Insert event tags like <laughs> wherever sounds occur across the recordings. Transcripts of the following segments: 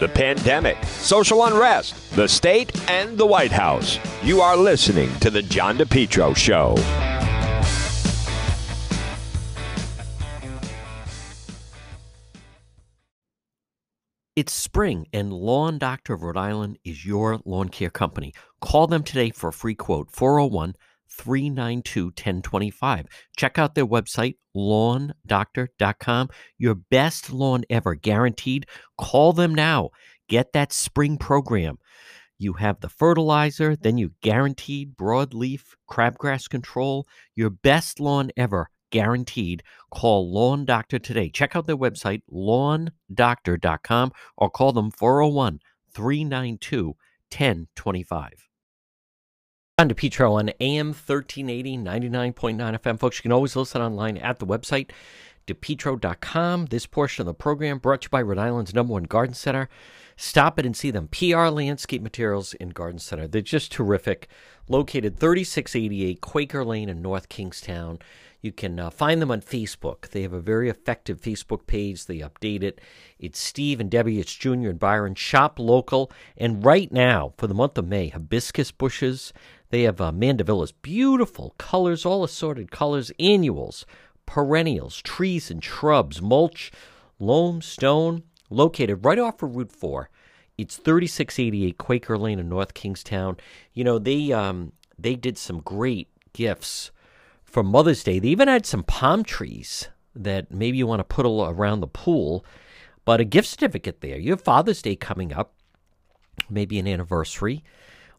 the pandemic, social unrest, the state, and the White House. You are listening to The John DePetro Show. It's spring, and Lawn Doctor of Rhode Island is your lawn care company. Call them today for a free quote 401 392 1025. Check out their website, lawndoctor.com. Your best lawn ever, guaranteed. Call them now. Get that spring program. You have the fertilizer, then you guaranteed broadleaf crabgrass control. Your best lawn ever, guaranteed. Call Lawn Doctor today. Check out their website, lawndoctor.com, or call them 401 392 1025. John DePetro on AM 1380, 99.9 FM. Folks, you can always listen online at the website, depetro.com. This portion of the program brought to you by Rhode Island's number one garden center. Stop it and see them. PR Landscape Materials in Garden Center. They're just terrific. Located 3688 Quaker Lane in North Kingstown. You can uh, find them on Facebook. They have a very effective Facebook page. They update it. It's Steve and Debbie. It's Junior and Byron. Shop local. And right now, for the month of May, hibiscus bushes, they have uh, mandevillas, beautiful colors, all assorted colors, annuals, perennials, trees and shrubs, mulch, loam, stone, located right off of Route 4. It's 3688 Quaker Lane in North Kingstown. You know, they um, they did some great gifts for Mother's Day. They even had some palm trees that maybe you want to put around the pool, but a gift certificate there. You have Father's Day coming up, maybe an anniversary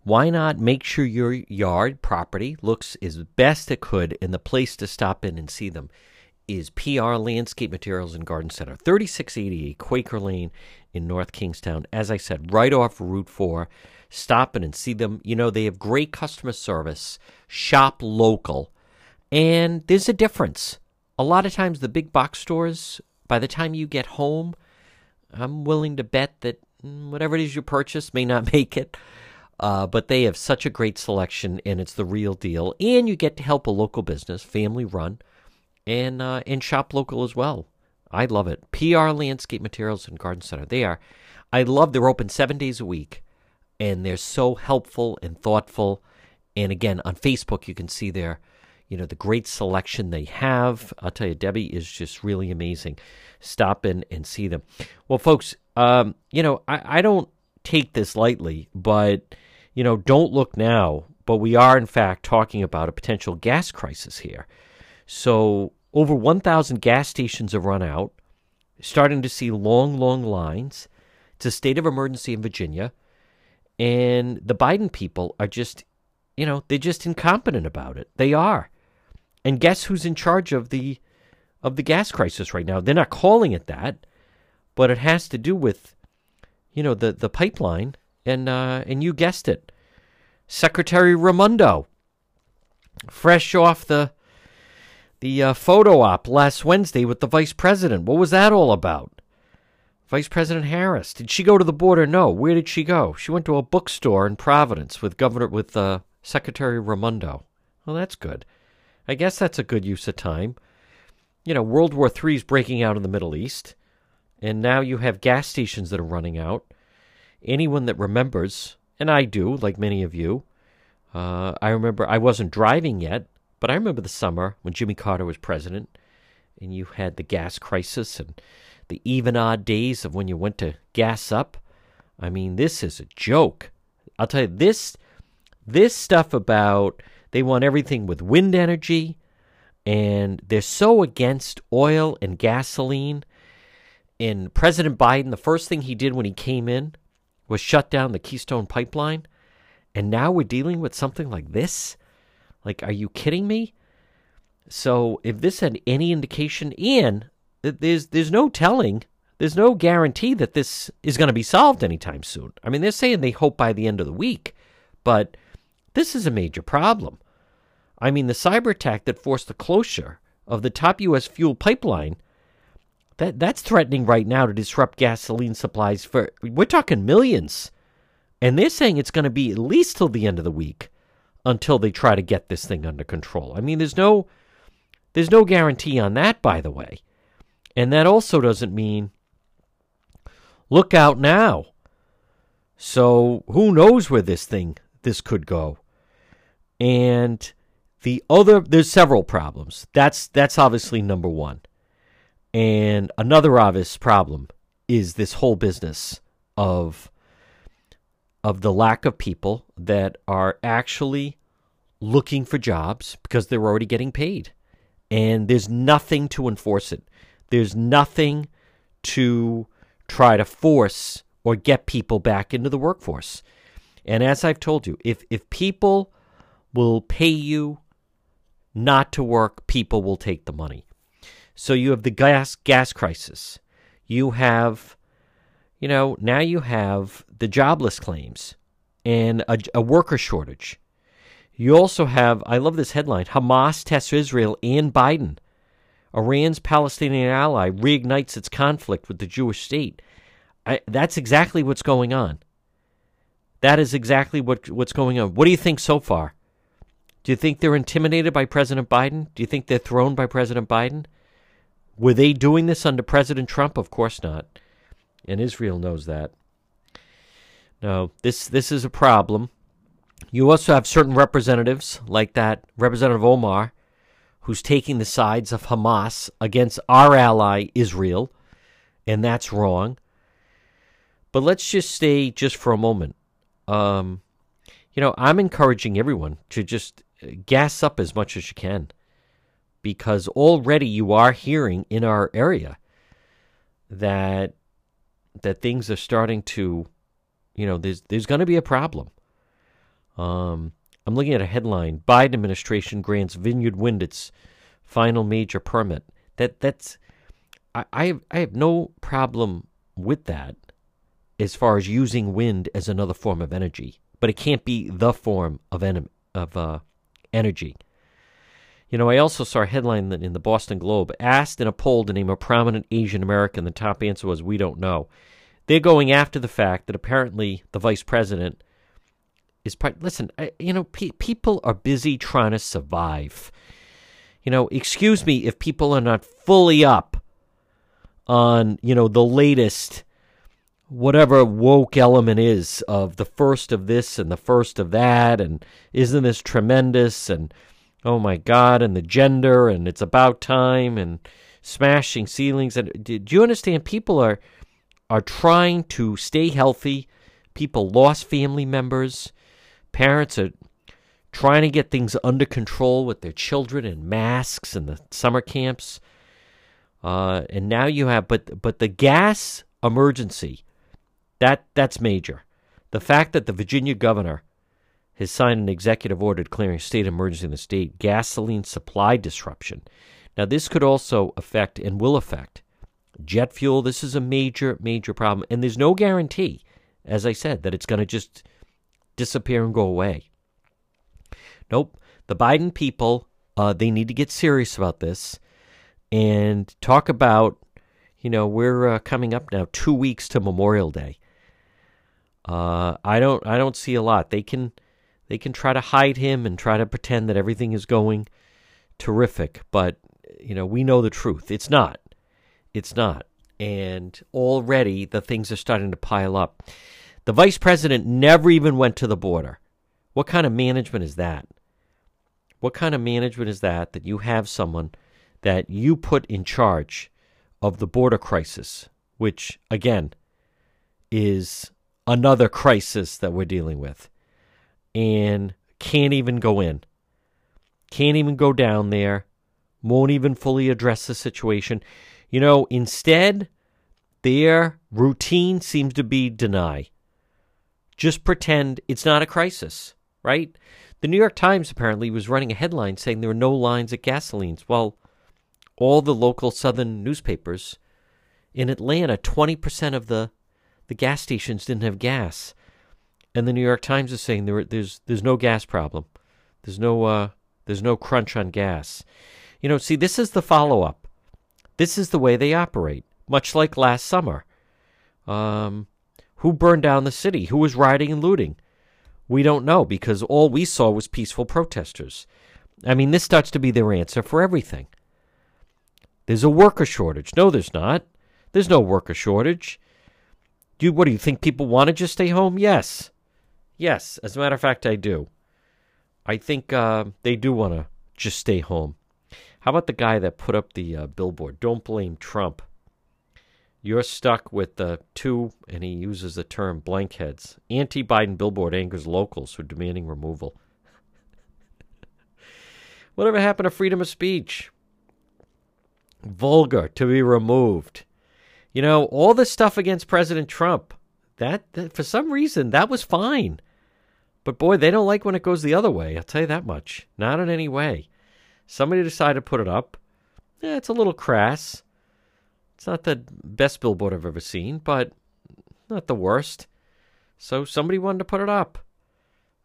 why not make sure your yard property looks as best it could and the place to stop in and see them is PR Landscape Materials and Garden Center, 3688 Quaker Lane in North Kingstown. As I said, right off Route 4. Stop in and see them. You know, they have great customer service, shop local, and there's a difference. A lot of times, the big box stores, by the time you get home, I'm willing to bet that mm, whatever it is you purchase may not <laughs> make it. Uh, but they have such a great selection, and it's the real deal. And you get to help a local business, family run, and uh, and shop local as well. I love it. PR Landscape Materials and Garden Center. They are. I love. They're open seven days a week, and they're so helpful and thoughtful. And again, on Facebook, you can see their, you know, the great selection they have. I'll tell you, Debbie is just really amazing. Stop in and see them. Well, folks, um, you know, I, I don't take this lightly, but you know, don't look now, but we are, in fact, talking about a potential gas crisis here. So, over 1,000 gas stations have run out, starting to see long, long lines. It's a state of emergency in Virginia. And the Biden people are just, you know, they're just incompetent about it. They are. And guess who's in charge of the of the gas crisis right now? They're not calling it that, but it has to do with, you know, the, the pipeline and uh, and you guessed it, Secretary Raimondo, fresh off the the uh, photo op last Wednesday with the vice president. What was that all about? Vice President Harris. Did she go to the border? No. Where did she go? She went to a bookstore in Providence with Governor with uh, Secretary Raimondo. Well, that's good. I guess that's a good use of time. You know, World War III is breaking out in the Middle East, and now you have gas stations that are running out anyone that remembers, and I do, like many of you, uh, I remember I wasn't driving yet, but I remember the summer when Jimmy Carter was president, and you had the gas crisis and the even odd days of when you went to gas up. I mean, this is a joke. I'll tell you this this stuff about they want everything with wind energy and they're so against oil and gasoline. And President Biden, the first thing he did when he came in was shut down the Keystone Pipeline, and now we're dealing with something like this? Like, are you kidding me? So, if this had any indication, in there's there's no telling, there's no guarantee that this is going to be solved anytime soon. I mean, they're saying they hope by the end of the week, but this is a major problem. I mean, the cyber attack that forced the closure of the top U.S. fuel pipeline that that's threatening right now to disrupt gasoline supplies for we're talking millions. And they're saying it's going to be at least till the end of the week until they try to get this thing under control. I mean, there's no there's no guarantee on that by the way. And that also doesn't mean look out now. So who knows where this thing this could go? And the other there's several problems. That's that's obviously number 1. And another obvious problem is this whole business of of the lack of people that are actually looking for jobs because they're already getting paid. And there's nothing to enforce it. There's nothing to try to force or get people back into the workforce. And as I've told you, if if people will pay you not to work, people will take the money. So you have the gas gas crisis. You have you know, now you have the jobless claims and a, a worker shortage. You also have, I love this headline Hamas tests Israel and Biden. Iran's Palestinian ally reignites its conflict with the Jewish state. I, that's exactly what's going on. That is exactly what, what's going on. What do you think so far? Do you think they're intimidated by President Biden? Do you think they're thrown by President Biden? Were they doing this under President Trump? Of course not and Israel knows that. No, this this is a problem. You also have certain representatives, like that Representative Omar, who's taking the sides of Hamas against our ally Israel, and that's wrong. But let's just stay just for a moment. Um, you know, I'm encouraging everyone to just gas up as much as you can because already you are hearing in our area that that things are starting to, you know, there's there's going to be a problem. Um, I'm looking at a headline: Biden administration grants Vineyard Wind its final major permit. That that's I I have, I have no problem with that as far as using wind as another form of energy, but it can't be the form of en- of uh, energy. You know, I also saw a headline in the Boston Globe asked in a poll to name a prominent Asian American. The top answer was, We don't know. They're going after the fact that apparently the vice president is part. Listen, I, you know, pe- people are busy trying to survive. You know, excuse me if people are not fully up on, you know, the latest whatever woke element is of the first of this and the first of that and isn't this tremendous and oh my God, and the gender, and it's about time, and smashing ceilings. And do you understand? People are are trying to stay healthy. People lost family members. Parents are trying to get things under control with their children and masks and the summer camps. Uh, and now you have, but but the gas emergency, that that's major. The fact that the Virginia governor has signed an executive order declaring state emergency in the state gasoline supply disruption. Now, this could also affect and will affect jet fuel. This is a major, major problem. And there's no guarantee, as I said, that it's going to just disappear and go away. Nope. The Biden people, uh, they need to get serious about this and talk about, you know, we're uh, coming up now two weeks to Memorial Day. Uh, I don't, I don't see a lot. They can, they can try to hide him and try to pretend that everything is going terrific, but you know, we know the truth. It's not. It's not. And already the things are starting to pile up. The vice president never even went to the border. What kind of management is that? What kind of management is that that you have someone that you put in charge of the border crisis, which again is another crisis that we're dealing with? And can't even go in. Can't even go down there. Won't even fully address the situation. You know, instead, their routine seems to be deny. Just pretend it's not a crisis, right? The New York Times apparently was running a headline saying there were no lines at gasolines. Well, all the local southern newspapers in Atlanta, 20% of the, the gas stations didn't have gas and the New York Times is saying there there's there's no gas problem. There's no uh, there's no crunch on gas. You know, see, this is the follow up. This is the way they operate, much like last summer. Um, who burned down the city? Who was rioting and looting? We don't know because all we saw was peaceful protesters. I mean, this starts to be their answer for everything. There's a worker shortage. No, there's not. There's no worker shortage. You, what do you think people want to just stay home? Yes. Yes. As a matter of fact, I do. I think uh, they do want to just stay home. How about the guy that put up the uh, billboard? Don't blame Trump. You're stuck with the two, and he uses the term blankheads. Anti Biden billboard angers locals who are demanding removal. <laughs> Whatever happened to freedom of speech? Vulgar, to be removed. You know, all this stuff against President Trump, that, that for some reason, that was fine. But boy, they don't like when it goes the other way. I'll tell you that much. Not in any way. Somebody decided to put it up. Yeah, it's a little crass. It's not the best billboard I've ever seen, but not the worst. So somebody wanted to put it up.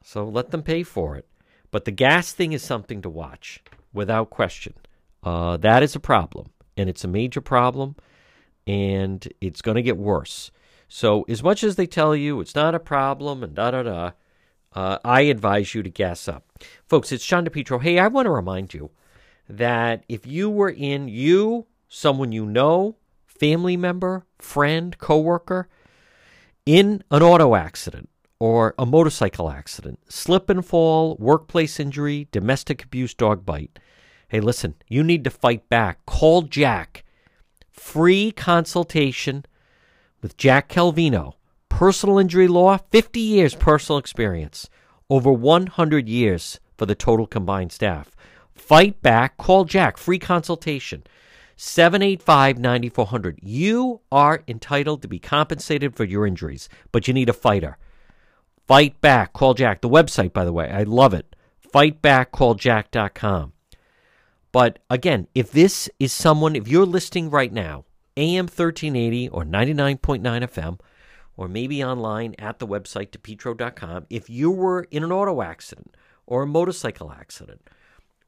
So let them pay for it. But the gas thing is something to watch, without question. Uh, that is a problem, and it's a major problem, and it's going to get worse. So, as much as they tell you it's not a problem and da da da, uh, I advise you to gas up. Folks, it's John DePetro. Hey, I want to remind you that if you were in, you, someone you know, family member, friend, coworker in an auto accident or a motorcycle accident, slip and fall, workplace injury, domestic abuse, dog bite. Hey, listen, you need to fight back. Call Jack. Free consultation with Jack Calvino. Personal injury law, 50 years personal experience, over 100 years for the total combined staff. Fight back. Call Jack. Free consultation. 785 9400. You are entitled to be compensated for your injuries, but you need a fighter. Fight back. Call Jack. The website, by the way, I love it. Fightbackcalljack.com. But again, if this is someone, if you're listening right now, AM 1380 or 99.9 FM, or maybe online at the website, depetro.com, if you were in an auto accident or a motorcycle accident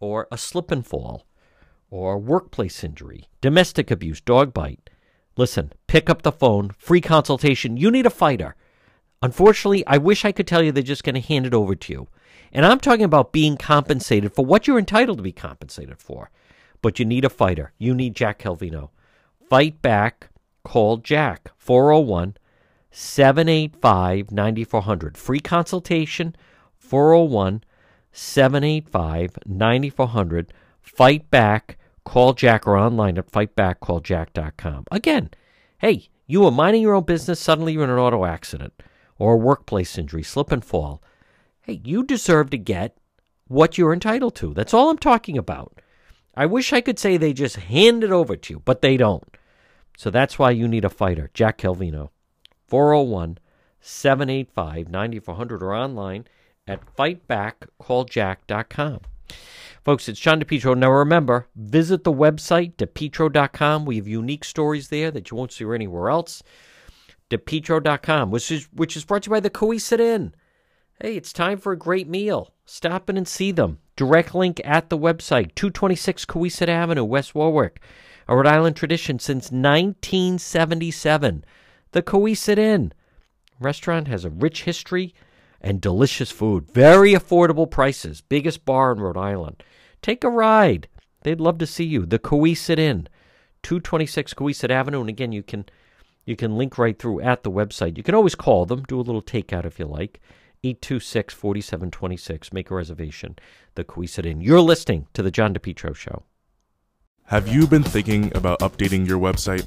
or a slip and fall, or workplace injury, domestic abuse, dog bite, listen, pick up the phone, free consultation. You need a fighter. Unfortunately, I wish I could tell you they're just going to hand it over to you. And I'm talking about being compensated for what you're entitled to be compensated for. But you need a fighter. You need Jack Calvino. Fight back. Call Jack. 401 785 9400. Free consultation. 401 785 9400. Fight back. Call Jack or online at fightbackcalljack.com. Again, hey, you were minding your own business, suddenly you're in an auto accident or a workplace injury, slip and fall. Hey, you deserve to get what you're entitled to. That's all I'm talking about. I wish I could say they just hand it over to you, but they don't. So that's why you need a fighter. Jack Calvino, 401 785 9400 or online at fightbackcalljack.com. Folks, it's John DePetro. Now remember, visit the website, depetro.com. We have unique stories there that you won't see anywhere else. depetro.com, which is, which is brought to you by the Cowesett Inn. Hey, it's time for a great meal. Stop in and see them. Direct link at the website, 226 Cowesett Avenue, West Warwick. A Rhode Island tradition since 1977. The Cowesett Inn. Restaurant has a rich history and delicious food. Very affordable prices. Biggest bar in Rhode Island. Take a ride. They'd love to see you. The Cowesett Inn, 226 Cowesett Avenue. And again, you can you can link right through at the website. You can always call them, do a little takeout if you like. 826 4726. Make a reservation. The Cowesett Inn. You're listening to The John DePetro Show. Have you been thinking about updating your website?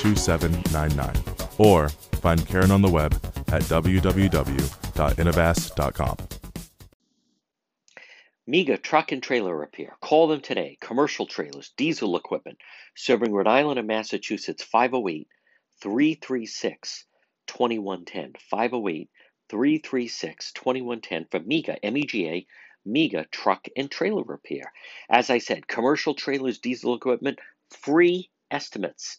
2799. Or find Karen on the web at www.innovast.com. Mega Truck and Trailer Repair. Call them today. Commercial trailers, diesel equipment, serving Rhode Island and Massachusetts 508 336 2110. 508 336 2110 for MEGA, M E G A, Truck and Trailer Repair. As I said, commercial trailers, diesel equipment, free estimates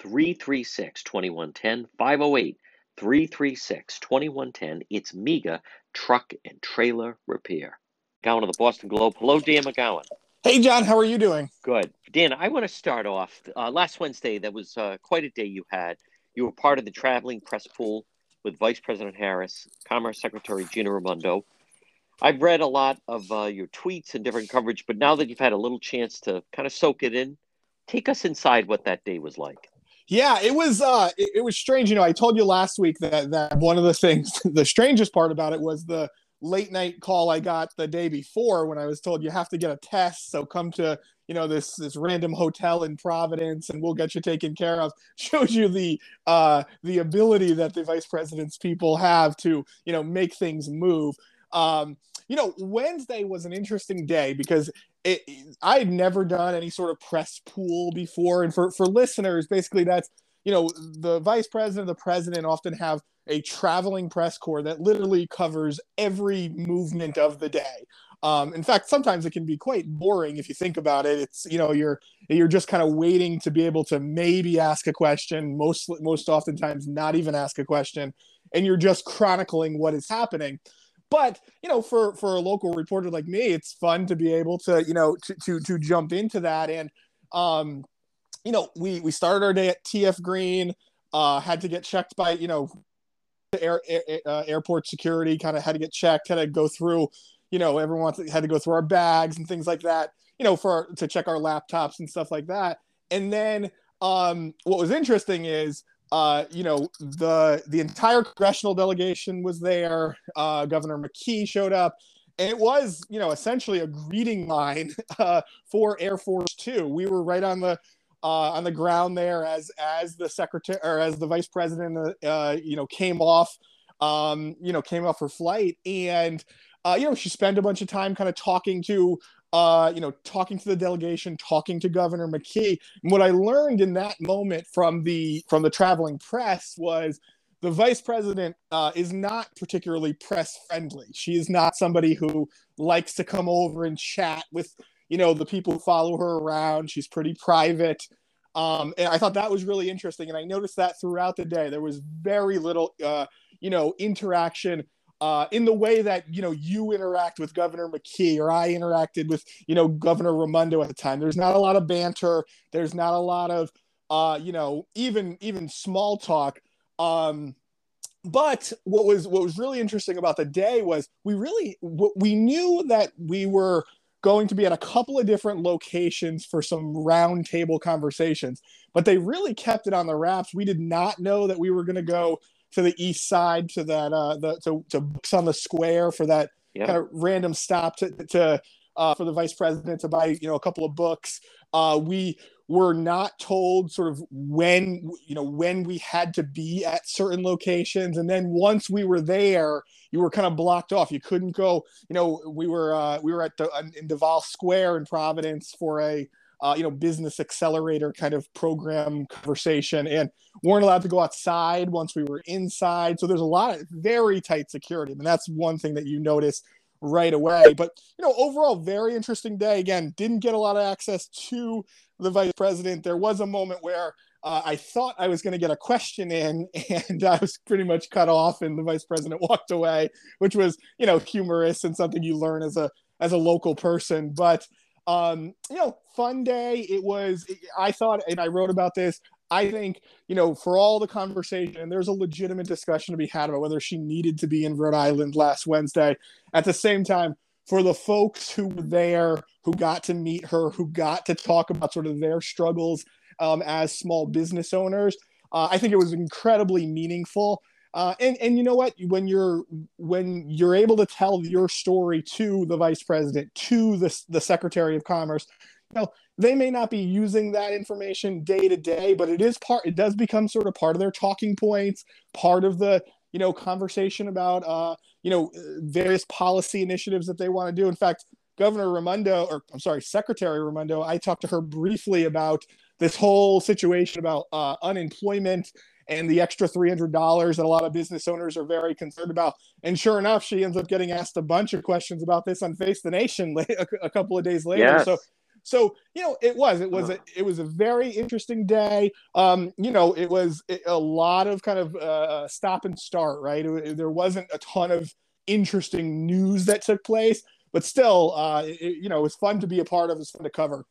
336 2110. 508 336 2110. It's MEGA Truck and Trailer Repair. Gowan of the Boston Globe. Hello, Dan McGowan. Hey, John, how are you doing? Good. Dan, I want to start off. Uh, last Wednesday, that was uh, quite a day you had. You were part of the traveling press pool with Vice President Harris, Commerce Secretary Gina Raimondo. I've read a lot of uh, your tweets and different coverage, but now that you've had a little chance to kind of soak it in, take us inside what that day was like. Yeah, it was uh it, it was strange. You know, I told you last week that that one of the things <laughs> the strangest part about it was the late night call I got the day before when I was told you have to get a test. So come to, you know, this this random hotel in Providence and we'll get you taken care of. <laughs> Shows you the uh the ability that the vice president's people have to, you know, make things move. Um, you know, Wednesday was an interesting day because it, I had never done any sort of press pool before. And for, for listeners, basically that's, you know, the vice president, the president often have a traveling press corps that literally covers every movement of the day. Um, in fact, sometimes it can be quite boring if you think about it. It's you know you're you're just kind of waiting to be able to maybe ask a question. Most most oftentimes not even ask a question, and you're just chronicling what is happening but you know for for a local reporter like me it's fun to be able to you know to to, to jump into that. And um you know we we started our day at tf green uh had to get checked by you know air, air uh, airport security kind of had to get checked had to go through you know everyone had to go through our bags and things like that you know for to check our laptops and stuff like that. And then um what was interesting is uh, you know, the the entire congressional delegation was there. Uh, Governor McKee showed up. And it was, you know, essentially a greeting line <laughs> uh, for Air Force Two. We were right on the uh, on the ground there as as the secretary or as the vice president, uh, you know, came off, um, you know, came off her flight, and you know, she spent a bunch of time kind of talking to uh, you know, talking to the delegation, talking to Governor McKee. And what I learned in that moment from the from the traveling press was the vice president uh, is not particularly press friendly. She is not somebody who likes to come over and chat with you know the people who follow her around. She's pretty private. Um, and I thought that was really interesting, and I noticed that throughout the day there was very little, uh, you know, interaction uh, in the way that you know you interact with Governor McKee or I interacted with you know Governor Raimondo at the time. There's not a lot of banter. There's not a lot of uh, you know even even small talk. Um, but what was what was really interesting about the day was we really we knew that we were going to be at a couple of different locations for some roundtable conversations, but they really kept it on the wraps. We did not know that we were going to go to the east side to that uh the to, to books on the square for that yeah. kind of random stop to to uh, for the vice president to buy you know a couple of books. Uh we were not told sort of when you know when we had to be at certain locations. And then once we were there you were kind of blocked off. You couldn't go you know we were uh we were at the in Davol Square in Providence for a uh, you know, business accelerator kind of program conversation, and weren't allowed to go outside once we were inside. So there's a lot of very tight security. I mean, that's one thing that you notice right away. But you know, overall, very interesting day. Again, didn't get a lot of access to the vice president. There was a moment where uh, I thought I was going to get a question in, <laughs> and I was pretty much cut off, and the vice president walked away, which was you know humorous and something you learn as a as a local person. But um, you know, fun day. It was, I thought, and I wrote about this. I think, you know, for all the conversation, there's a legitimate discussion to be had about whether she needed to be in Rhode Island last Wednesday. At the same time, for the folks who were there, who got to meet her, who got to talk about sort of their struggles um, as small business owners, uh, I think it was incredibly meaningful. Uh, and and you know what? When you're when you're able to tell your story to the vice president, to the the secretary of commerce, you know, they may not be using that information day to day, but it is part. It does become sort of part of their talking points, part of the you know conversation about uh, you know various policy initiatives that they want to do. In fact, Governor Raimondo, or I'm sorry, Secretary Raimondo, I talked to her briefly about this whole situation about uh, unemployment and the extra $300 that a lot of business owners are very concerned about. And sure enough, she ends up getting asked a bunch of questions about this on Face the Nation <laughs> a couple of days later. Yes. So, so you know, it was it was a, it was a very interesting day. Um, you know, it was a lot of kind of uh, stop and start. Right, it, there wasn't a ton of interesting news that took place, but still, uh, it, you know, it was fun to be a part of. It was fun to cover.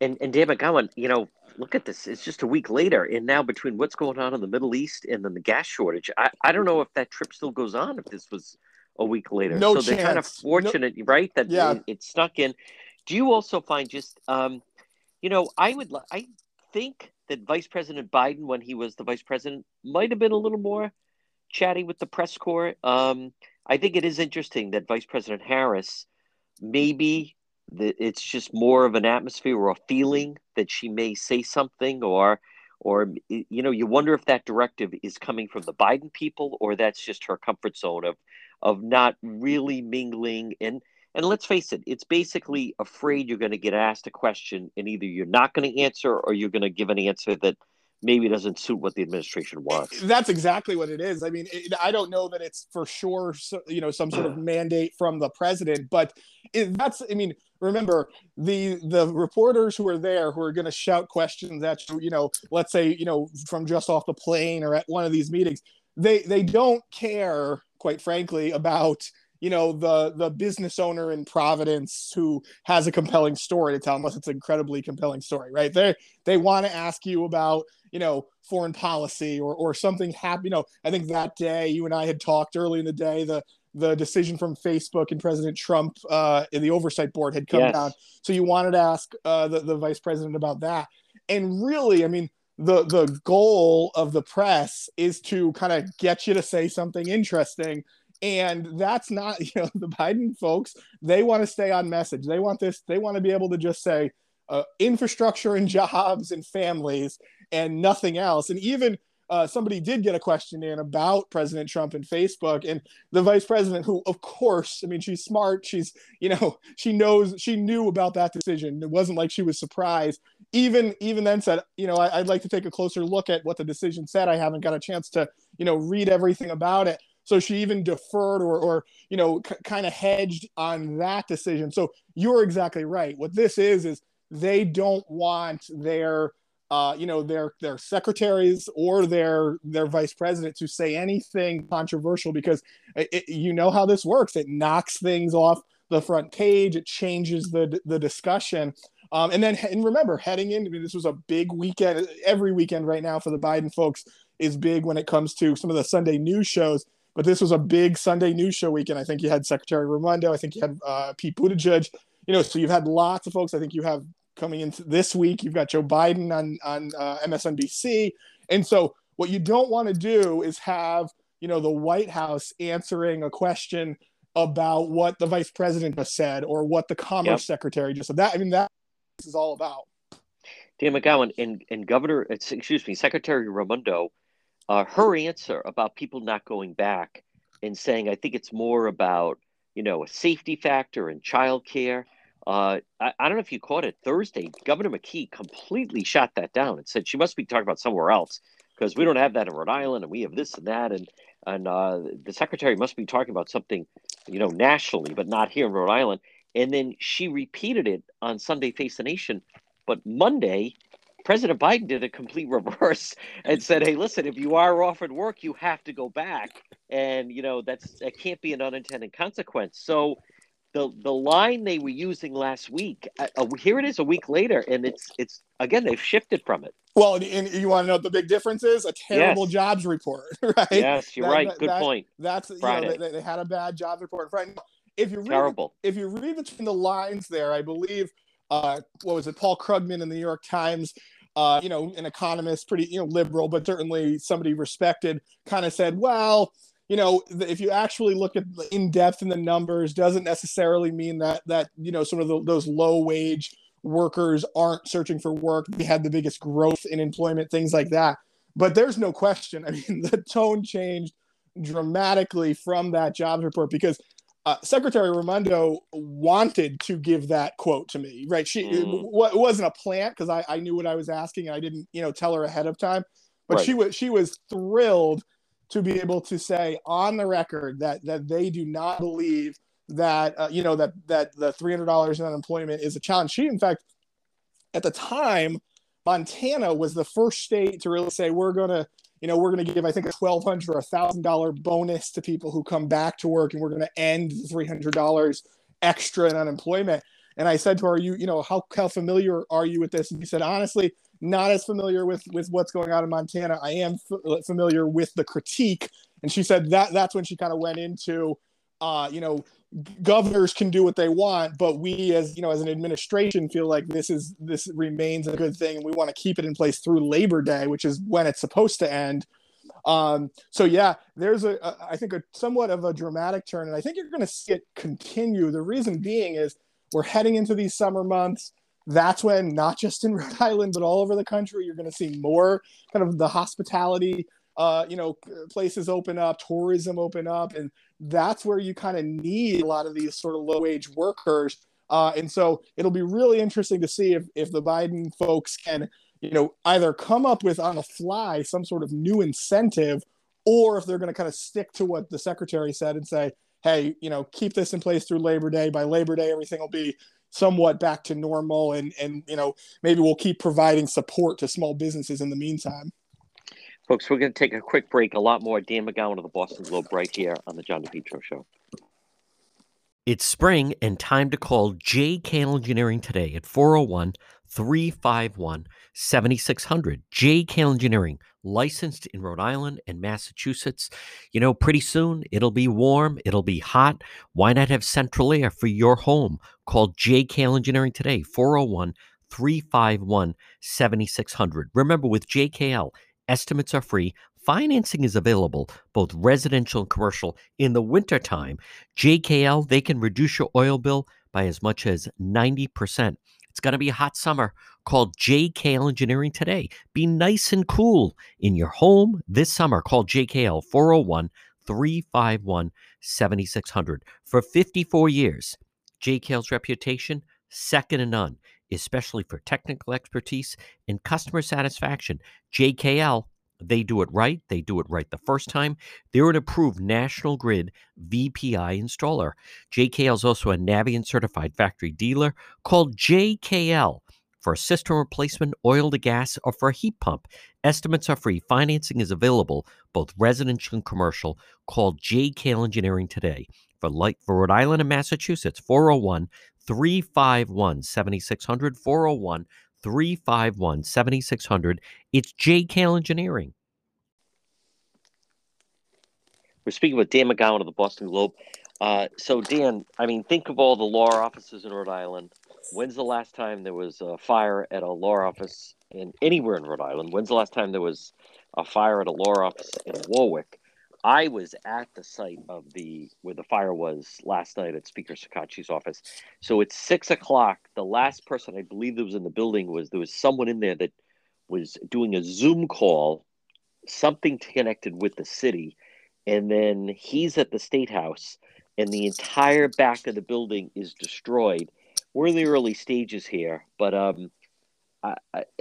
And and david McGowan, you know, look at this. It's just a week later, and now between what's going on in the Middle East and then the gas shortage, I, I don't know if that trip still goes on if this was a week later. No so chance. they're kind of fortunate, no, right? That yeah. it, it, snuck in. Do you also find just, um, you know, I would, I think that Vice President Biden, when he was the vice president, might have been a little more chatty with the press corps. Um, I think it is interesting that Vice President Harris maybe it's just more of an atmosphere or a feeling that she may say something or or you know you wonder if that directive is coming from the Biden people or that's just her comfort zone of of not really mingling and and let's face it it's basically afraid you're going to get asked a question and either you're not going to answer or you're going to give an answer that maybe doesn't suit what the administration eh, wants. That's exactly what it is. I mean, it, I don't know that it's for sure, you know, some sort of <clears throat> mandate from the president, but it, that's, I mean, remember the the reporters who are there who are going to shout questions at you, you know, let's say, you know, from just off the plane or at one of these meetings, they they don't care, quite frankly, about you know the the business owner in providence who has a compelling story to tell unless it's an incredibly compelling story right? They they want to ask you about you know foreign policy or or something happen you know i think that day you and i had talked early in the day the the decision from facebook and president trump uh in the oversight board had come yes. down. So you wanted to ask uh the, the vice president about that. And really i mean the the goal of the press is to kind of get you to say something interesting. And that's not <laughs> you know the biden folks they want to stay on message. They want this they want to be able to just say uh, infrastructure and <laughs> jobs and families and nothing else. And even uh, somebody did get a question in about President Trump and Facebook, and the vice president, who, of course, I mean, she's smart. She's, you know, <laughs> she knows, she knew about that decision. It wasn't like she was surprised. Even, even then, said, you know, I, would like to take a closer look at what the decision said. I haven't got a chance to, you know, read everything about it. So she even deferred or, or you know, c- kind of hedged on that decision. So you're exactly right. What this is is they don't want their uh, you know their their secretaries or their their vice president to say anything controversial because it, it, you know how this works. It knocks things off the front page. It changes the the discussion. Um, and then and remember heading in I mean, this was a big weekend. Every weekend right now for the biden folks is big when it comes to some of the sunday news shows. But this was a big sunday news show weekend. I think you had secretary raimondo. I think you had uh, pete buttigieg. You know so you've had lots of folks. I think you have coming into this week. You've got Joe Biden on on uh, MSNBC, and so what you don't want to do is have you know the White House answering a question about what the vice president just said or what the commerce yep. secretary just said. That I mean that is all about. Dan McGowan and and Governor, excuse me, Secretary Raimondo, uh, her answer about people not going back and saying, I think it's more about you know a safety factor and childcare. Uh, I, I, don't know if you caught it Thursday. Governor McKee completely shot that down and said she must be talking about somewhere else because we don't have that in Rhode Island and we have this and that and and uh, the secretary must be talking about something, you know, nationally, but not here in Rhode Island. And then she repeated it on Sunday Face the Nation, but Monday. President Biden did a complete <laughs> reverse and said, "Hey, listen, if you are offered work, you have to go back, and you know that's that can't be an unintended consequence." So, the the line they were using last week uh, here it is a week later and it's it's again they've shifted from it. Well and you want to know what the big difference is? A terrible yes. jobs report <laughs> right? Yes you're that, right. good that, point. that's Friday. you know they, they, had a bad jobs report. Friday. if you read terrible. if you read between the lines there i believe uh what was it paul krugman in the new york times uh, you know, an economist, pretty, you know, liberal, but certainly somebody respected, kind of said, well, you know, if you actually look at in depth in the numbers, doesn't necessarily mean that that you know some of the, those low wage workers aren't searching for work. We had the biggest growth in employment, things like that. But there's no question. <laughs> I mean, the tone changed dramatically from that jobs report because uh, Secretary Raimondo wanted to give that quote to me, right? She mm. it, it wasn't a plant because I, I knew what I was asking and I didn't, you know, tell her ahead of time. But right. she was she was thrilled to be able to say on the record that that they do not believe that uh, you know that that the three hundred dollars in unemployment is a challenge. She, in fact, at the time, Montana was the first state to really say we're going to you know we're going to give I think a twelve hundred or thousand dollar bonus to people who come back to work, and we're going to end the three hundred dollars extra in unemployment. And I said to her, "You, you know, how how familiar are you with this?" And she said, "Honestly, not as familiar with with what's going on in Montana. I am f- familiar with the critique." And she said that that's when she kind of went into, uh, you know, governors can do what they want, but we as you know as an administration feel like this is this remains a good thing, and we want to keep it in place through Labor Day, which is when it's supposed to end. Um, so yeah, there's a, a I think a somewhat of a dramatic turn, and I think you're going to see it continue. The reason being is we're heading into these summer months. That's when not just in <laughs> Rhode Island but all over the country, you're going to see more kind of the hospitality, uh, you know, places open up, tourism open up, and that's where you kind of need a lot of these sort of low wage workers. Uh, and so it'll be really interesting to see if if the Biden folks can you know either come up with on the fly some sort of new incentive or if they're going to kind of stick to what the secretary said and say hey, you know, keep this in place through Labor Day. By Labor Day, everything will be somewhat back to normal, and and you know, maybe we'll keep providing support to small businesses in the meantime. Folks, we're going to take a quick break. A lot more Dan McGowan of the Boston Globe right here on the John DePetro Show. It's spring and time to call JK Engineering today at 401 351 7600. JK Engineering, licensed in Rhode Island and Massachusetts. You know, pretty soon it'll be warm, it'll be hot. Why not have central air for your home? Call JK Engineering today, 401 351 7600. Remember, with JKL, estimates are free. Financing is available, both residential and commercial. In the wintertime, JKL, they can reduce your oil bill by as much as 90%. It's going to be a hot summer. Call JKL Engineering today. Be nice and cool in your home this summer. Call JKL 401 351 7600. For 54 years, JKL's reputation, second to none, especially for technical expertise and customer satisfaction. JKL they do it right. They do it right the first time. They're an approved National Grid VPI installer. JKL is also a Navien certified factory dealer called JKL for a system replacement, oil to gas, or for a heat pump. Estimates are free. Financing is available, both residential and commercial. Call JKL Engineering today. For, light, for Rhode Island and Massachusetts, 401 351 7600. 401 351 7600. It's JKL Engineering. We're speaking with Dan McGowan of the Boston Globe. Uh, so, Dan, I mean, think of all the law offices in Rhode Island. When's the last time there was a fire at a law office in anywhere in Rhode Island? When's the last time there was a fire at a law office in Warwick? I was at the site of the where the fire was last night at Speaker Shekarchi's office. So it's six o'clock. The last person I believe that was in the building was there was someone in there that was doing a Zoom call, something connected with the city, and then he's at the state house, and the entire back of the building is destroyed. We're in the early stages here, but um,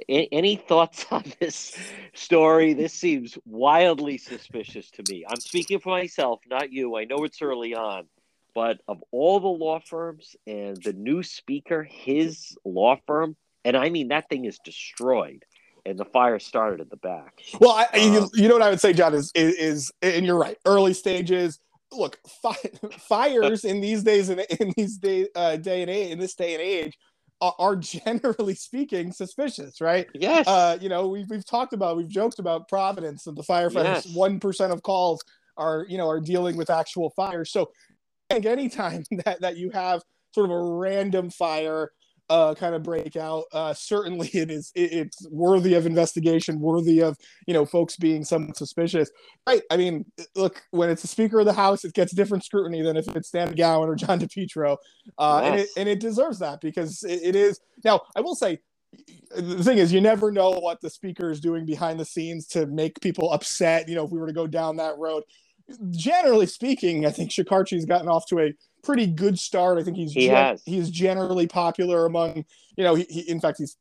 any thoughts <laughs> on this story? This seems wildly suspicious to me. I'm speaking for myself, not you. I know it's early on, but of all the law firms and the new speaker, his law firm, and I mean that thing is destroyed, and the fire started at the back. Well, I, you, um, you know what I would say, John is, is, is and you're right, early stages. Look, fi- <laughs> fires in these days and in these day uh, day and age in this day and age are generally speaking suspicious, right? Yes. Uh, you know, we've, we've talked about, we've joked about Providence and the firefighters, one yes. of calls are, you know, are dealing with actual fires. So think anytime <laughs> that, that you have sort of a random fire, uh, kind of breakout. Uh, certainly, <laughs> it is it, it's worthy of investigation, worthy of you know folks being somewhat suspicious. Right? I mean, look, when it's the Speaker of the House, it gets different scrutiny than if it's Dan McGowan or <laughs> John DePetro, uh, yes. and it and it deserves that because it, it is. Now, I will say. The thing is, you never know what the speaker is doing behind the scenes to make people upset. You know, if we were to go down that road, generally speaking, I think Shekarchi's gotten off to a pretty good start. I think he's he gen- he's generally popular among you know he, he in fact he's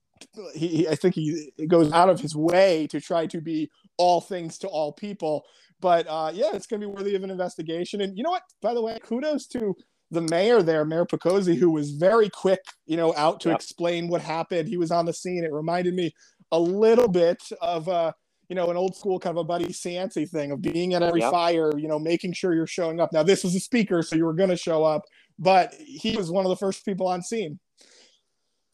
he, he, I think he goes out of his way to try to be all things to all people. But uh, yeah, it's going to be worthy of an investigation. And you know what? By the way, kudos to the mayor there, Mayor Picozzi, who was very quick, you know, out to yep. explain what happened. He was on the scene. It reminded me a little bit of uh, you know, an old school kind of a Buddy Cianci thing of being at every yep. fire, you know, making sure you're showing up. Now, this was a speaker, so you were going to show up, but he was one of the first people on scene.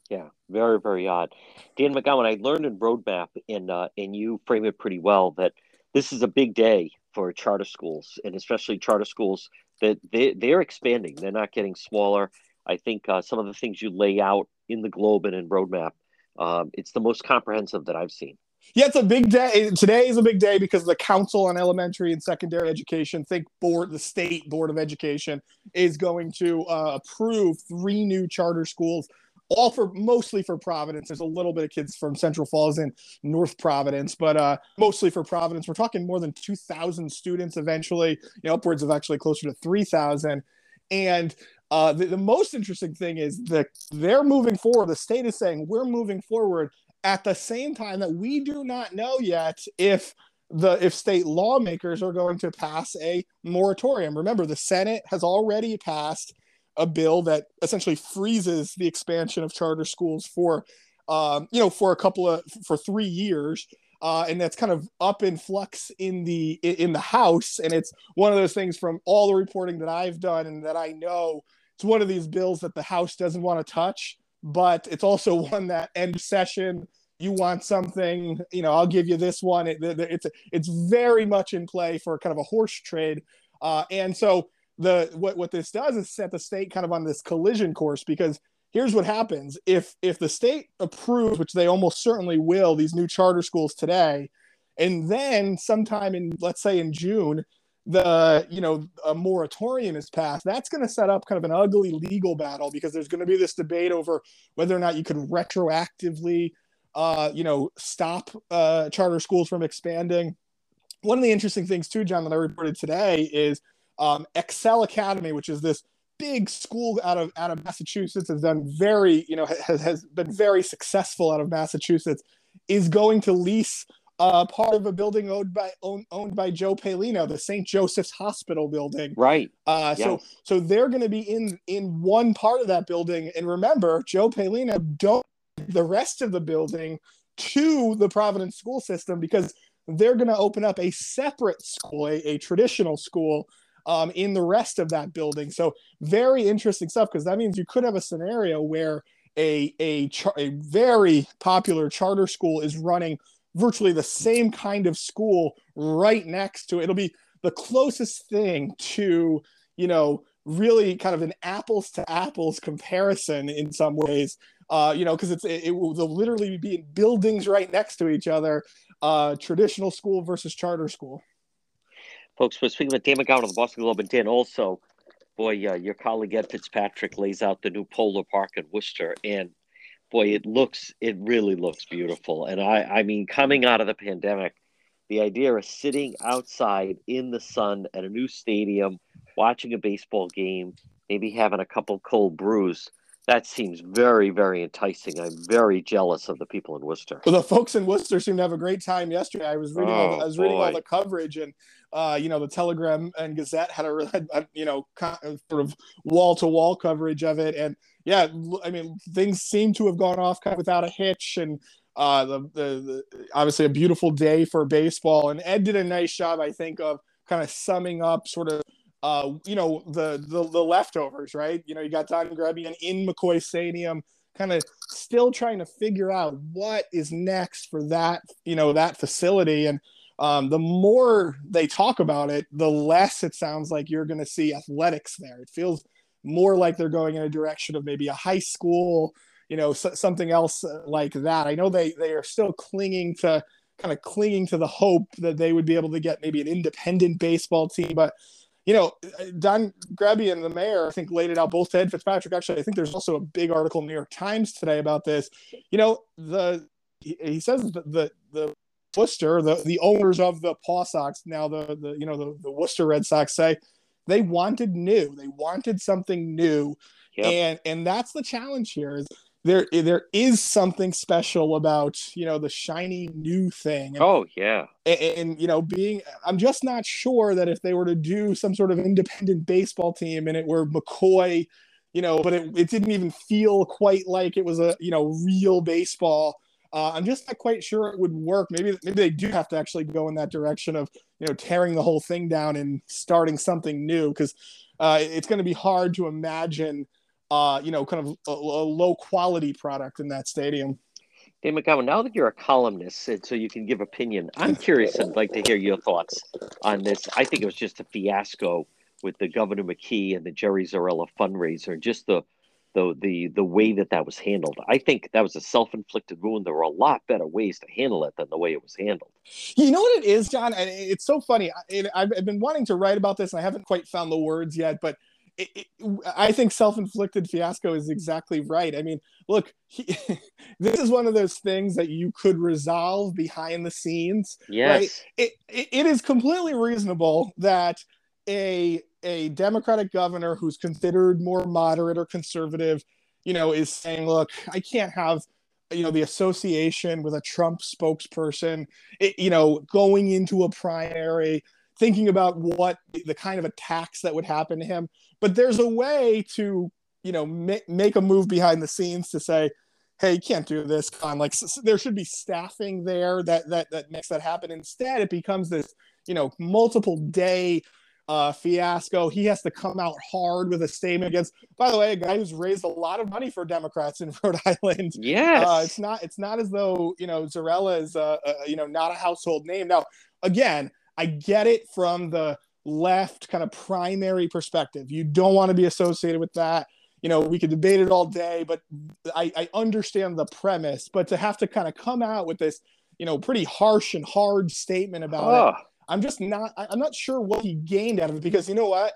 Yeah, very, very odd. Dan McGowan, I learned in Roadmap, and uh, and you frame it pretty well that this is a big day for charter schools, and especially charter schools that they they're expanding. They're not getting smaller. I think uh, some of the things you lay out in the Globe and in Roadmap, um, it's the most comprehensive that I've seen yeah, it's a big day. Today is a big day because the Council on Elementary and Secondary Education, think board, the state board of education, is going to uh, approve three new charter schools, all for mostly for Providence. There's a little bit of kids from Central Falls and North Providence, but uh, mostly for Providence. We're talking more than 2,000 students eventually, you know, upwards of actually closer to 3,000. And uh, the, the most interesting thing is that they're moving forward. The state is saying we're moving forward at the same time that we do not know yet if the if state lawmakers are going to pass a moratorium. Remember, the Senate has already passed a bill that essentially freezes the expansion of charter schools for um, you know for a couple of for three years. Uh, and that's kind of up in flux in the in the House, and it's one of those things from all the reporting that I've done and that I know. It's one of these bills that the House doesn't want to touch, but it's also <laughs> one that end session you want something you know i'll give you this one. It, it's it's very much in play for kind of a horse trade. Uh, and so the what, what this does is set the state kind of on this collision course because here's what happens. If if the state approves which they almost certainly will these new charter schools today and then sometime in let's say in june the you know a moratorium is passed that's going to set up kind of an ugly legal battle because there's going to be this debate over whether or not you could retroactively uh, you know stop uh, charter schools from expanding. One of the interesting things too john that i reported today is um, excel academy which is this big school out of out of massachusetts has done very you know has, has been very successful out of massachusetts is going to lease uh, part of a building owned by owned, owned by Joe Palino, the St. Joseph's Hospital building. Right. Uh, yes. So so they're going to be in in one part of that building. And remember, Joe Palino don't the rest of the building to the Providence school system because they're going to open up a separate school, a, a traditional school um, in the rest of that building. So very interesting stuff because that means you could have a scenario where a a, char- a very popular charter school is running virtually the same kind of school right next to it. It'll be the closest thing to you know really kind of an apples to apples comparison in some ways uh, you know, because it's it, it, will literally be in buildings right next to each other, uh, traditional school versus charter school. Folks, we're speaking with Dan McGowan of the Boston Globe, and Dan also, boy, uh, your colleague Ed Fitzpatrick lays out the new Polar Park in Worcester, and boy, it looks, it really looks beautiful. And I, I mean, coming out of the pandemic, the idea of sitting outside in the sun at a new stadium, watching a baseball game, maybe having a couple cold brews that seems very, very enticing. I'm very jealous of the people in Worcester. Well, the folks in Worcester seem to have a great time yesterday. I was reading, oh, all the, I was reading all the coverage, and uh, you know, the Telegram and Gazette had a, <laughs> you know, sort of wall to wall coverage of it, and yeah, I mean, things seem to have gone off kind of without a hitch, and uh, the, the, the obviously a beautiful day for baseball. And Ed did a nice job, I think, of kind of summing up sort of uh, you know, the, the the leftovers, right? You know, you got Don Grebbian in McCoy Stadium, kind of still trying to figure out what is next for that, you know, that facility. And um, the more they talk about it, the less it sounds like you're going to see athletics there. It feels more like they're going in a direction of maybe a high school, you know s- something else uh, like that. I know they they are still clinging to kind of clinging to the hope that they would be able to get maybe an independent baseball team, but you know, Don Grebien and the mayor, I think, laid it out both to Ed Fitzpatrick. Actually, I think there's also a big article in the New York Times today about this. You know, the he, says that the the Worcester, the, the owners of the Paw Sox, now the, the you know the, the Worcester Red Sox say they wanted new. They wanted something new. Yep. And and that's the challenge here is there there is something special about you know the shiny new thing. And, oh yeah, and, and, you know being I'm just not sure that if they were to do some sort of independent baseball team and it were McCoy, you know, but it, it didn't even feel quite like it was a you know real baseball. Uh, I'm just not quite sure it would work. Maybe maybe they do have to actually go in that direction of you know tearing the whole thing down and starting something new because uh, it's going to be hard to imagine uh, you know, kind of a, a low quality product in that stadium. Dave McGowan, now that you're a columnist, so you can give opinion, I'm curious. I'd like to hear your thoughts on this. I think it was just a fiasco with the Governor McKee and the Jerry Zarrella fundraiser, just the the the the way that that was handled. I think that was a self-inflicted wound. There were a lot better ways to handle it than the way it was handled. You know what it is, John? It's so funny. I've been wanting to write about this, and I haven't quite found the words yet, but it, it, I think self-inflicted fiasco is exactly right. I mean, look, he, <laughs> this is one of those things that you could resolve behind the scenes. Yes, right? it, it, it is completely reasonable that a a Democratic governor who's considered more moderate or conservative, you know, is saying, "Look, I can't have." you know the association with a trump spokesperson it, you know going into a primary thinking about what the kind of attacks that would happen to him but there's a way to you know make, make a move behind the scenes to say hey you can't do this con like so, there should be staffing there that that that makes that happen instead it becomes this you know multiple day uh, fiasco. He has to come out hard with a statement against. By the way, a guy who's raised a lot of money for Democrats in <laughs> Rhode Island. Yes, uh, it's not. It's not as though you know Zarrella is uh, uh, you know not a household name. Now, again, I get it from the left kind of primary perspective. You don't want to be associated with that. You know, we could debate it all day, but I, I understand the premise. But to have to kind of come out with this, you know, pretty harsh and hard statement about oh. it, I'm just not. I'm not sure what he gained out of it because you know what,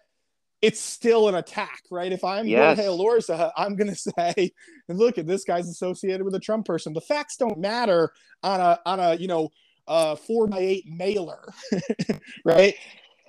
it's still an attack, right? If I'm yes. Jorge Elorza, I'm going <laughs> to say, look at this guy's associated with a Trump person. The facts don't matter on a on a you know uh, four by eight mailer, <laughs> right?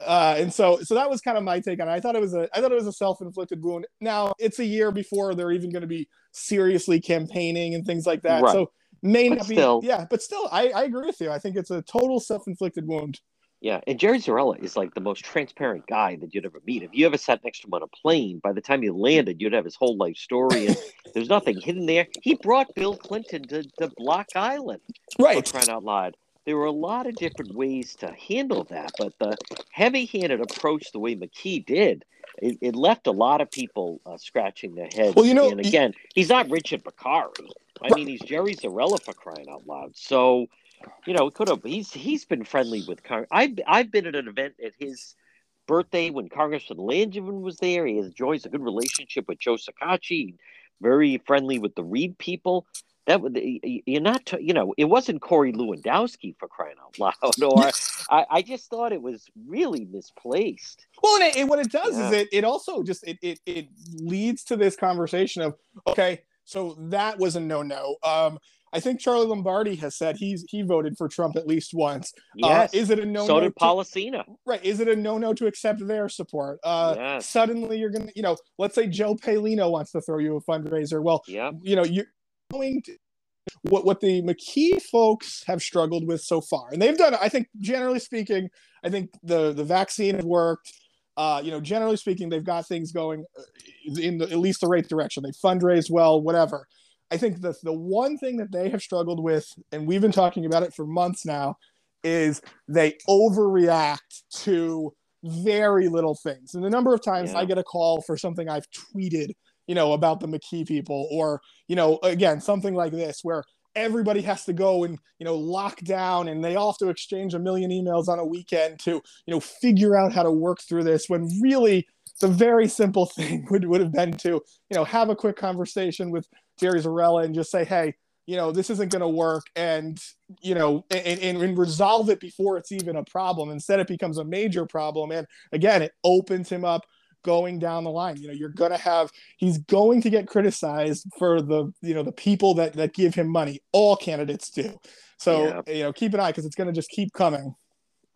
Uh, and so so that was kind of my take on it. I thought it was a I thought it was a self-inflicted wound. Now it's a year before they're even going to be seriously campaigning and things like that. Right. So may but not still, be yeah, but still I, I agree with you. I think it's a total self-inflicted wound. Yeah, and Jerry Zarrella is like the most transparent guy that you'd ever meet. If you ever sat next to him on a plane, by the time you landed, you'd have his whole life story, and <laughs> there's nothing hidden there. He brought Bill Clinton to, to Block Island, right? For crying out loud! there were a lot of different ways to handle that, but the heavy-handed approach, the way McKee did, it, it left a lot of people uh, scratching their heads. Well, you know, and again, he's not Richard Bakari. I mean, he's Jerry Zarrella for crying out loud. So, you know, could have he's he's been friendly with Congress. I've I've been at an event at his birthday when Congressman Langevin was there. He enjoys a good relationship with Joe Shekarchi, very friendly with the Reed people that would you're not you know it wasn't Corey Lewandowski for crying out loud <laughs> or I, I just thought it was really misplaced. Well, and, it, and what it does yeah. is it it also just it, it it leads to this conversation of okay, so that was a no no. Um, I think Charlie Lombardi has said he's he voted for Trump at least once. Uh, yes. Uh, is it a no? No So did Polisena. Right. Is it a no no to accept their support? Uh, yes. Suddenly you're gonna, you know, let's say Joe Palino wants to throw you a fundraiser. Well, yeah. you know, you're going to what what the McKee folks have struggled with so far, and they've done. I think generally speaking, I think the the vaccine has worked. Uh, you know, generally speaking, they've got things going uh, in the, at least the right direction. They fundraise well, whatever. I think the the one thing that they have struggled with, and we've been talking about it for months now, is they overreact to very little things. And the number of times yeah. I get a call for something I've tweeted you know, about the McKee people, or, you know, again, something like this where everybody has to go and, you know, lock down and they all have to exchange a million emails on a weekend to, you know, figure out how to work through this when really the very simple <laughs> thing would, would have been to, you know, have a quick conversation with Jerry Zarrella and just say, hey, you know, this isn't going to work and, you know, and, and, and, resolve it before it's even a problem. Instead, it becomes a major problem. And again, it opens him up going down the line. You know, you're going to have, he's going to get criticized for the, you know, the people that, that give him money. All candidates do. So, yeah. you know, keep an eye because it's going to just keep coming.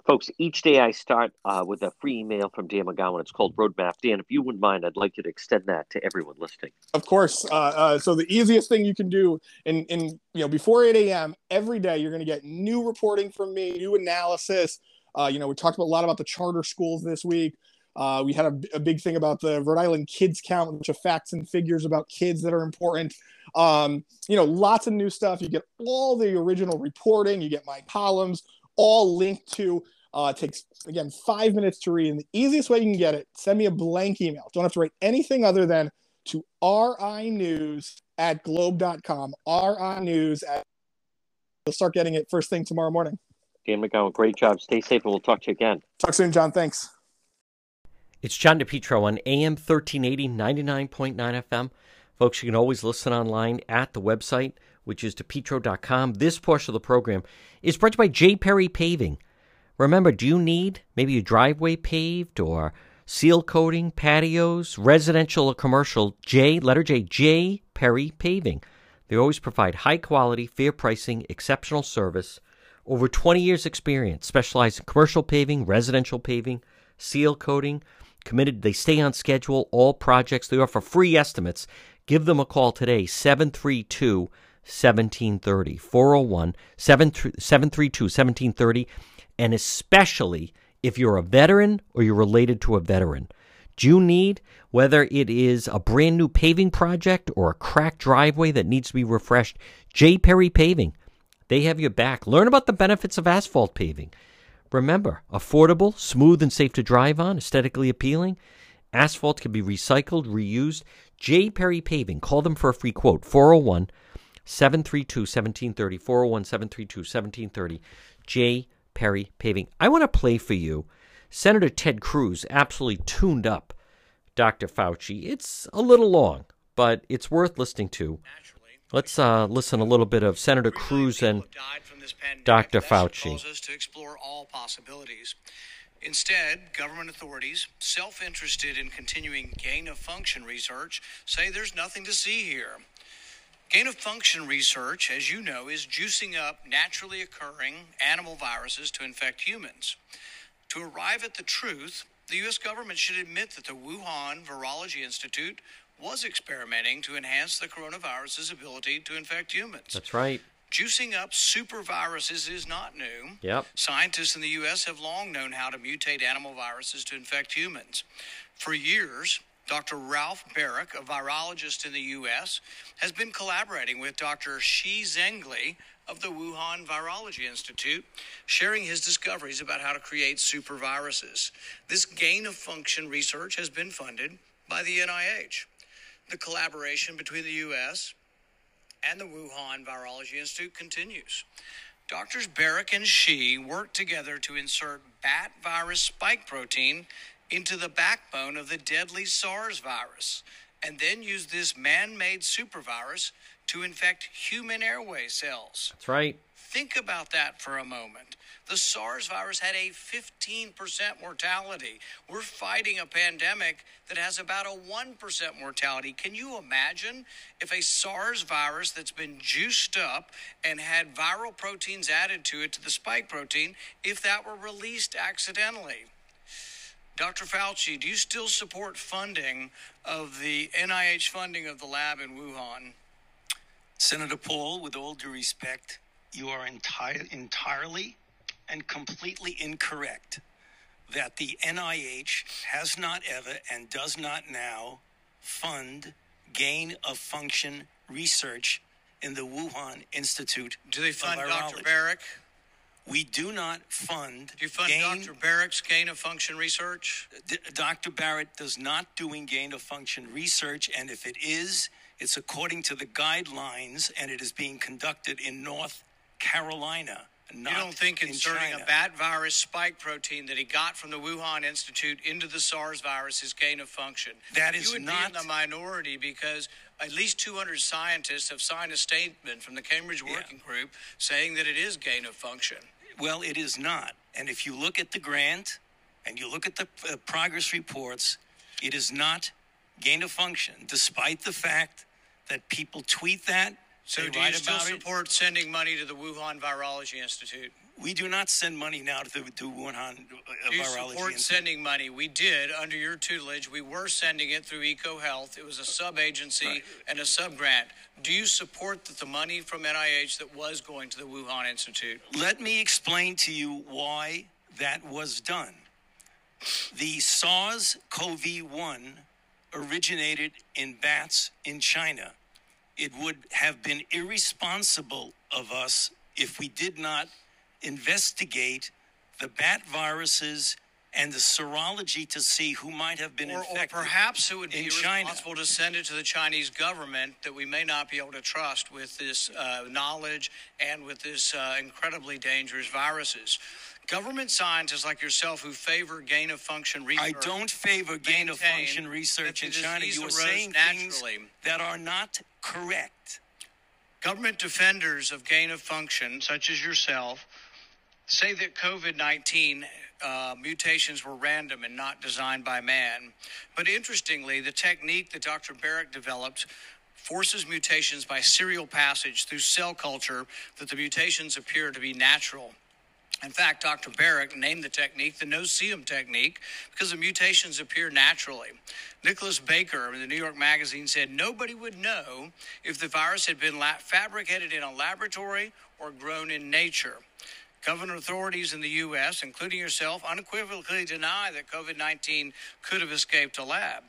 Folks, each day I start uh, with a free email from Dan McGowan. It's called Roadmap. Dan, if you wouldn't mind, I'd like you to extend that to everyone listening. Of course. Uh, uh, so the easiest thing you can do in, in you know before 8 a.m. every day, you're going to get new reporting from me, new analysis. Uh, you know, we talked a lot about the charter schools this week. Uh, we had a, a, big thing about the Rhode Island kids count, which of facts and figures about kids that are important. Um, you know, lots of new stuff. You get all the original reporting. You get my columns all linked to. Uh, it takes again five minutes to read, and the easiest way you can get it: send me a blank email. Don't have to write anything other than to ri news at globe.com. ri news at. You'll start getting it first thing tomorrow morning. Dan McGowan, great job. Stay safe, and we'll talk to you again. Talk soon, John. Thanks. It's John DePetro on AM 1380, 99.9 FM. Folks, you can always listen online at the website, which is depetro.com. This portion of the program is brought to you by J. Perry Paving. Remember, do you need maybe a driveway paved or seal coating, patios, residential or commercial? J, letter J, J. Perry Paving. They always provide high quality, fair pricing, exceptional service. Over 20 years' experience, specialized in commercial paving, residential paving, seal coating. Committed, they stay on schedule, all projects. They offer free estimates Give them a call today, 732 1730, 401 732 1730, and especially if you're a veteran or you're related to a veteran. Do you need, whether it is a brand new paving project or a cracked driveway that needs to be refreshed, J. Perry Paving. They have your back. Learn about the benefits of asphalt paving. Remember, affordable, smooth, and safe to drive on, aesthetically appealing. Asphalt can be recycled, reused. J. Perry Paving. Call them for a free quote 401 732 1730. 401 732 1730. J. Perry Paving. I want to play for you Senator Ted Cruz absolutely tuned up Dr. Fauci. It's a little long, but it's worth listening to. Let's uh, listen a little bit of Senator Cruz and Dr. Fauci. To explore all possibilities. Instead, government authorities, self interested in continuing gain of function research, say there's nothing to see here. Gain of function research, as you know, is juicing up naturally occurring animal viruses to infect humans. To arrive at the truth, the U.S. government should admit that the Wuhan Virology Institute was experimenting to enhance the coronavirus's ability to infect humans. That's right. Juicing up super viruses is not new. Yep. Scientists in the U.S. have long known how to mutate animal viruses to infect humans. For years, Dr. Ralph Barrick, a virologist in the U.S., has been collaborating with Dr. Shi Zhengli of the Wuhan Virology Institute, sharing his discoveries about how to create super viruses. This gain of function research has been funded by the NIH. The collaboration between the U.S., and the Wuhan Virology Institute continues. Doctors Barrick and Shi worked together to insert bat virus spike protein into the backbone of the deadly SARS virus, and then use this man made supervirus to infect human airway cells. That's right. Think about that for a moment. The SARS virus had a 15% mortality. We're fighting a pandemic that has about a 1% mortality. Can you imagine if a SARS virus that's been juiced up and had viral proteins added to it, to the spike protein, if that were released accidentally? Dr. Fauci, do you still support funding of the NIH funding of the lab in Wuhan? Senator Paul, with all due respect, you are entire, entirely and completely incorrect that the NIH has not ever and does not now fund gain of function research in the Wuhan Institute. Do they fund Dr. Baric? We do not fund. Do you fund gain, Dr. Baric's gain of function research? D- Dr. Barrett does not doing gain of function research, and if it is, it's according to the guidelines, and it is being conducted in North Carolina. not You don't think in inserting China. a bat virus spike protein that he got from the Wuhan Institute into the SARS virus is gain of function? That is you would not- be in the minority because at least 200 scientists have signed a statement from the Cambridge Yeah. Working Group saying that it is gain of function. Well, it is not. And if you look at the grant and you look at the uh, progress reports, it is not gain of function, despite the fact that people tweet that. So do you still about it. support sending money to the Wuhan Virology Institute? We do not send money now to the to Wuhan uh, Do you Virology support Institute. sending money? We did under your tutelage. We were sending it through EcoHealth. It was a sub agency Right. and a sub grant. Do you support that the money from NIH that was going to the Wuhan Institute? Let me explain to you why that was done. The SARS CoV 1 originated in bats in China. It would have been irresponsible of us if we did not investigate the bat viruses and the serology to see who might have been Or, or infected. perhaps it would be in China. to send it to the Chinese government that we may not be able to trust with this uh, knowledge and with this uh, incredibly dangerous viruses. Government scientists like yourself who favor gain of function research. I don't favor gain of function research in China. You are saying things that are not correct. Government defenders of gain of function, such as yourself, say that COVID 19 uh, mutations were random and not designed by man. But interestingly, the technique that Dr. Barrick developed forces mutations by serial passage through cell culture that the mutations appear to be natural. In fact, Dr. Barrick named the technique the no-seum technique because the mutations appear naturally. Nicholas Baker in the New York Magazine said nobody would know if the virus had been fabricated in a laboratory or grown in nature. Government authorities in the U.S., including yourself, unequivocally deny that COVID 19 could have escaped a lab.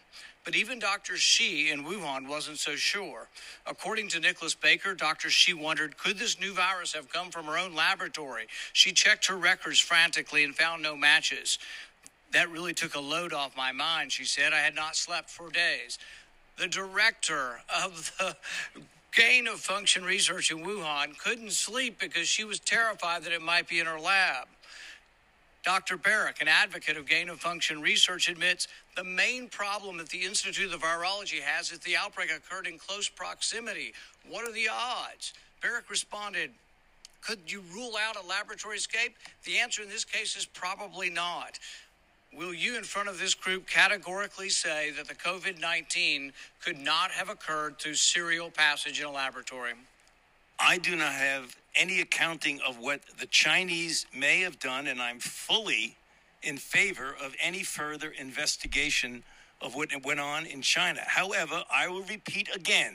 But even Dr. Shi in Wuhan wasn't so sure. According to Nicholas Baker, Dr. Shi wondered could this new virus have come from her own laboratory? She checked her records frantically and found no matches. That really took a load off my mind, she said. I had not slept for days. The director of the gain of function research in Wuhan couldn't sleep because she was terrified that it might be in her lab. Dr. Barrick, an advocate of gain of function research, admits the main problem that the Institute of Virology has is the outbreak occurred in close proximity. What are the odds? Barrick responded, Could you rule out a laboratory escape? The answer in this case is probably not. Will you, in front of this group, categorically say that the COVID 19 could not have occurred through serial passage in a laboratory? I do not have any accounting of what the Chinese may have done, and I'm fully in favor of any further investigation of what went on in China. However, I will repeat again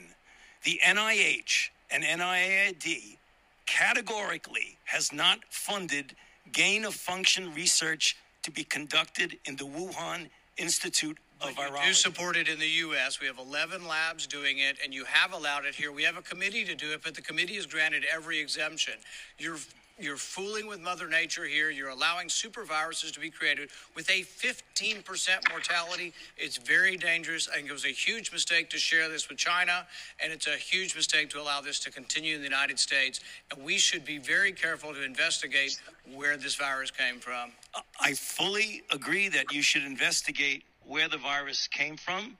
the NIH and NIAID categorically has not funded gain of function research to be conducted in the Wuhan Institute of But You do Virology. support it in the U.S. We have 11 labs doing it, and you have allowed it here. We have a committee to do it, but the committee has granted every exemption. You're you're fooling with Mother Nature here. You're allowing superviruses to be created with a 15% mortality. It's very dangerous. Think it was a huge mistake to share this with China, and it's a huge mistake to allow this to continue in the United States. And we should be very careful to investigate where this virus came from. I fully agree that you should investigate where the virus came from.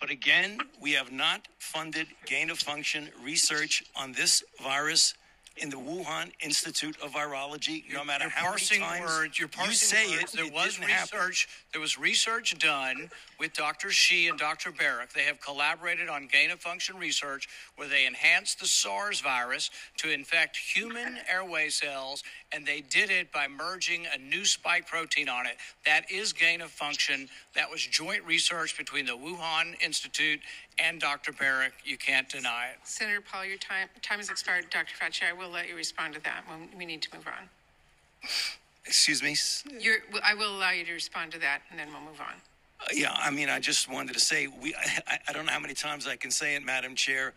But again, we have not funded gain of function research on this virus in the Wuhan Institute of Virology. No matter you're how many times words, you're parsing you say words. it, There it was didn't happen. research. There was research done with Dr. Shi and Dr. Barrick. They have collaborated on gain of function research where they enhanced the SARS virus to infect human airway cells, and they did it by merging a new spike protein on it. That is gain of function. That was joint research between the Wuhan Institute and Dr. Barrick. You can't deny it. Senator Paul, your time time has expired. Dr. Fauci, I will let you respond to that when we need to move on. Excuse me. You're, I will allow you to respond to that, and then we'll move on. uh, Yeah, I mean, I just wanted to say we. <laughs> I, I don't know how many times I can say it, Madam Chair.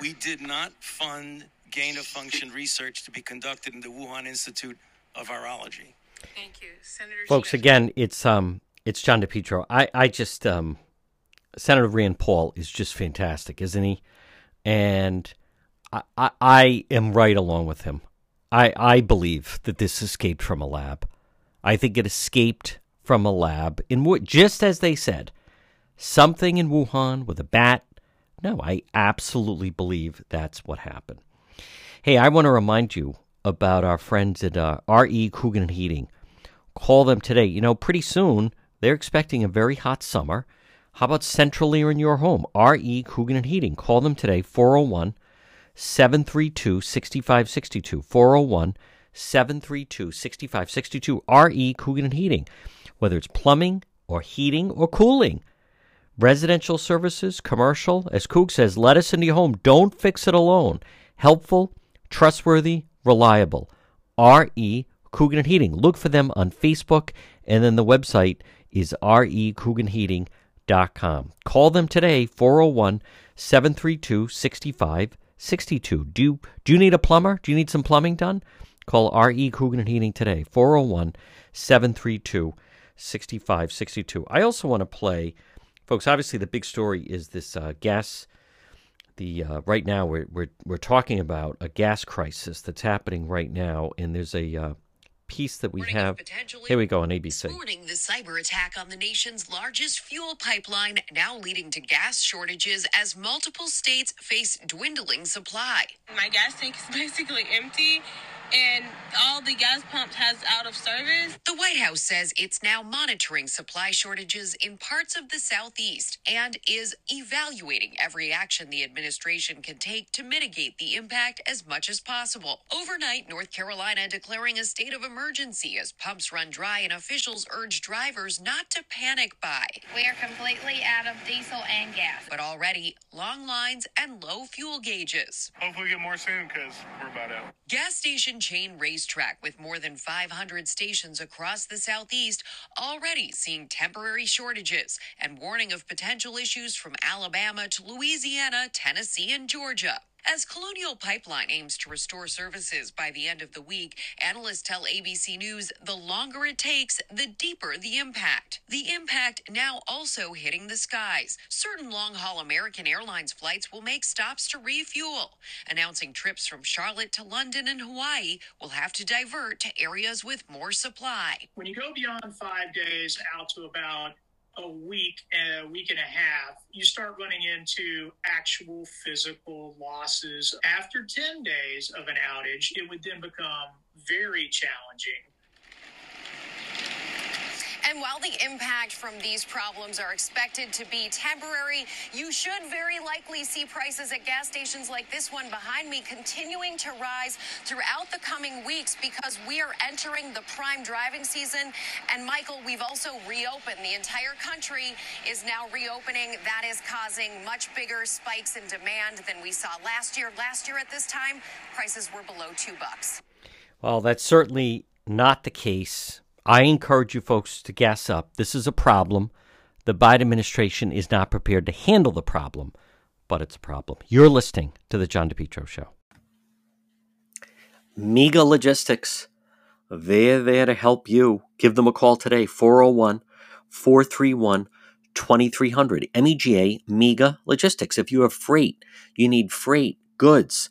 We did not fund gain of function research to be conducted in the Wuhan Institute of Virology. Thank you, Senator. Folks, Schmidt. again, it's um, it's John DePietro. I, I just um, Senator Rand Paul is just fantastic, isn't he? And I, I, I am right along with him. I, I believe that this escaped from a lab. I think it escaped from a lab in what, just as they said, something in Wuhan with a bat. No, I absolutely believe that's what happened. Hey, I want to remind you about our friends at uh, RE Coogan Heating. Call them today. You know, pretty soon they're expecting a very hot summer. How about central air in your home? RE Coogan and Heating. Call them today, 401 732 6562. 401 732 6562. RE Coogan and Heating. Whether it's plumbing or heating or cooling, residential services, commercial, as Coog says, let us into your home. Don't fix it alone. Helpful, trustworthy, reliable. RE Coogan and Heating. Look for them on Facebook, and then the website is recooganheating.com. Call them today, 401 732 6562. Do you, do you need a plumber? Do you need some plumbing done? Call RE Coogan and Heating today, 401 732 6562. I also want to play, folks, obviously the big story is this uh, gas. The uh, right now we're, we're we're talking about a gas crisis that's happening right now, and there's a uh, piece that we have. Here we go on ABC. This morning, the cyber attack on the nation's largest fuel pipeline now leading to gas shortages as multiple states face dwindling supply. My gas tank is <laughs> basically empty and all the gas pumps has out of service. The White House says it's now monitoring supply shortages in parts of the southeast and is evaluating every action the administration can take to mitigate the impact as much as possible. Overnight, North Carolina declaring a state of emergency as pumps run dry and officials urge drivers not to panic buy. We are completely out of diesel and gas. But already, long lines and low fuel gauges. Hopefully, we get more soon because we're about out. Gas station chain racetrack with more than 500 stations across the southeast already seeing temporary shortages and warning of potential issues from Alabama to Louisiana, Tennessee, and Georgia. As Colonial Pipeline aims to restore services by the end of the week, analysts tell ABC News the longer it takes, the deeper the impact. The impact now also hitting the skies. Certain long haul American Airlines flights will make stops to refuel, announcing trips from Charlotte to London and Hawaii will have to divert to areas with more supply. When you go beyond five days out to about a week, a week and a half, you start running into actual physical losses. After 10 days of an outage, it would then become very challenging and while the impact from these problems are expected to be temporary, you should very likely see prices at gas stations like this one behind me continuing to rise throughout the coming weeks because we are entering the prime driving season. And Michael, we've also reopened. The entire country is now reopening. That is causing much bigger spikes in demand than we saw last year. Last year at this time, prices were below two bucks. Well, that's certainly not the case I encourage you folks to gas up. This is a problem. The Biden administration is not prepared to handle the problem, but it's a problem. You're listening to The John DePetro Show. Mega Logistics. They're there to help you. Give them a call today, 401 431 2300. MEGA Mega Logistics. If you have freight, you need freight, goods,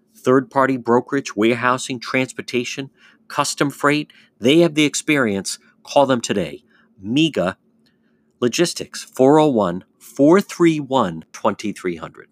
third party brokerage, warehousing, transportation, custom freight. They have the experience. Call them today. MEGA Logistics, 401 431 2300.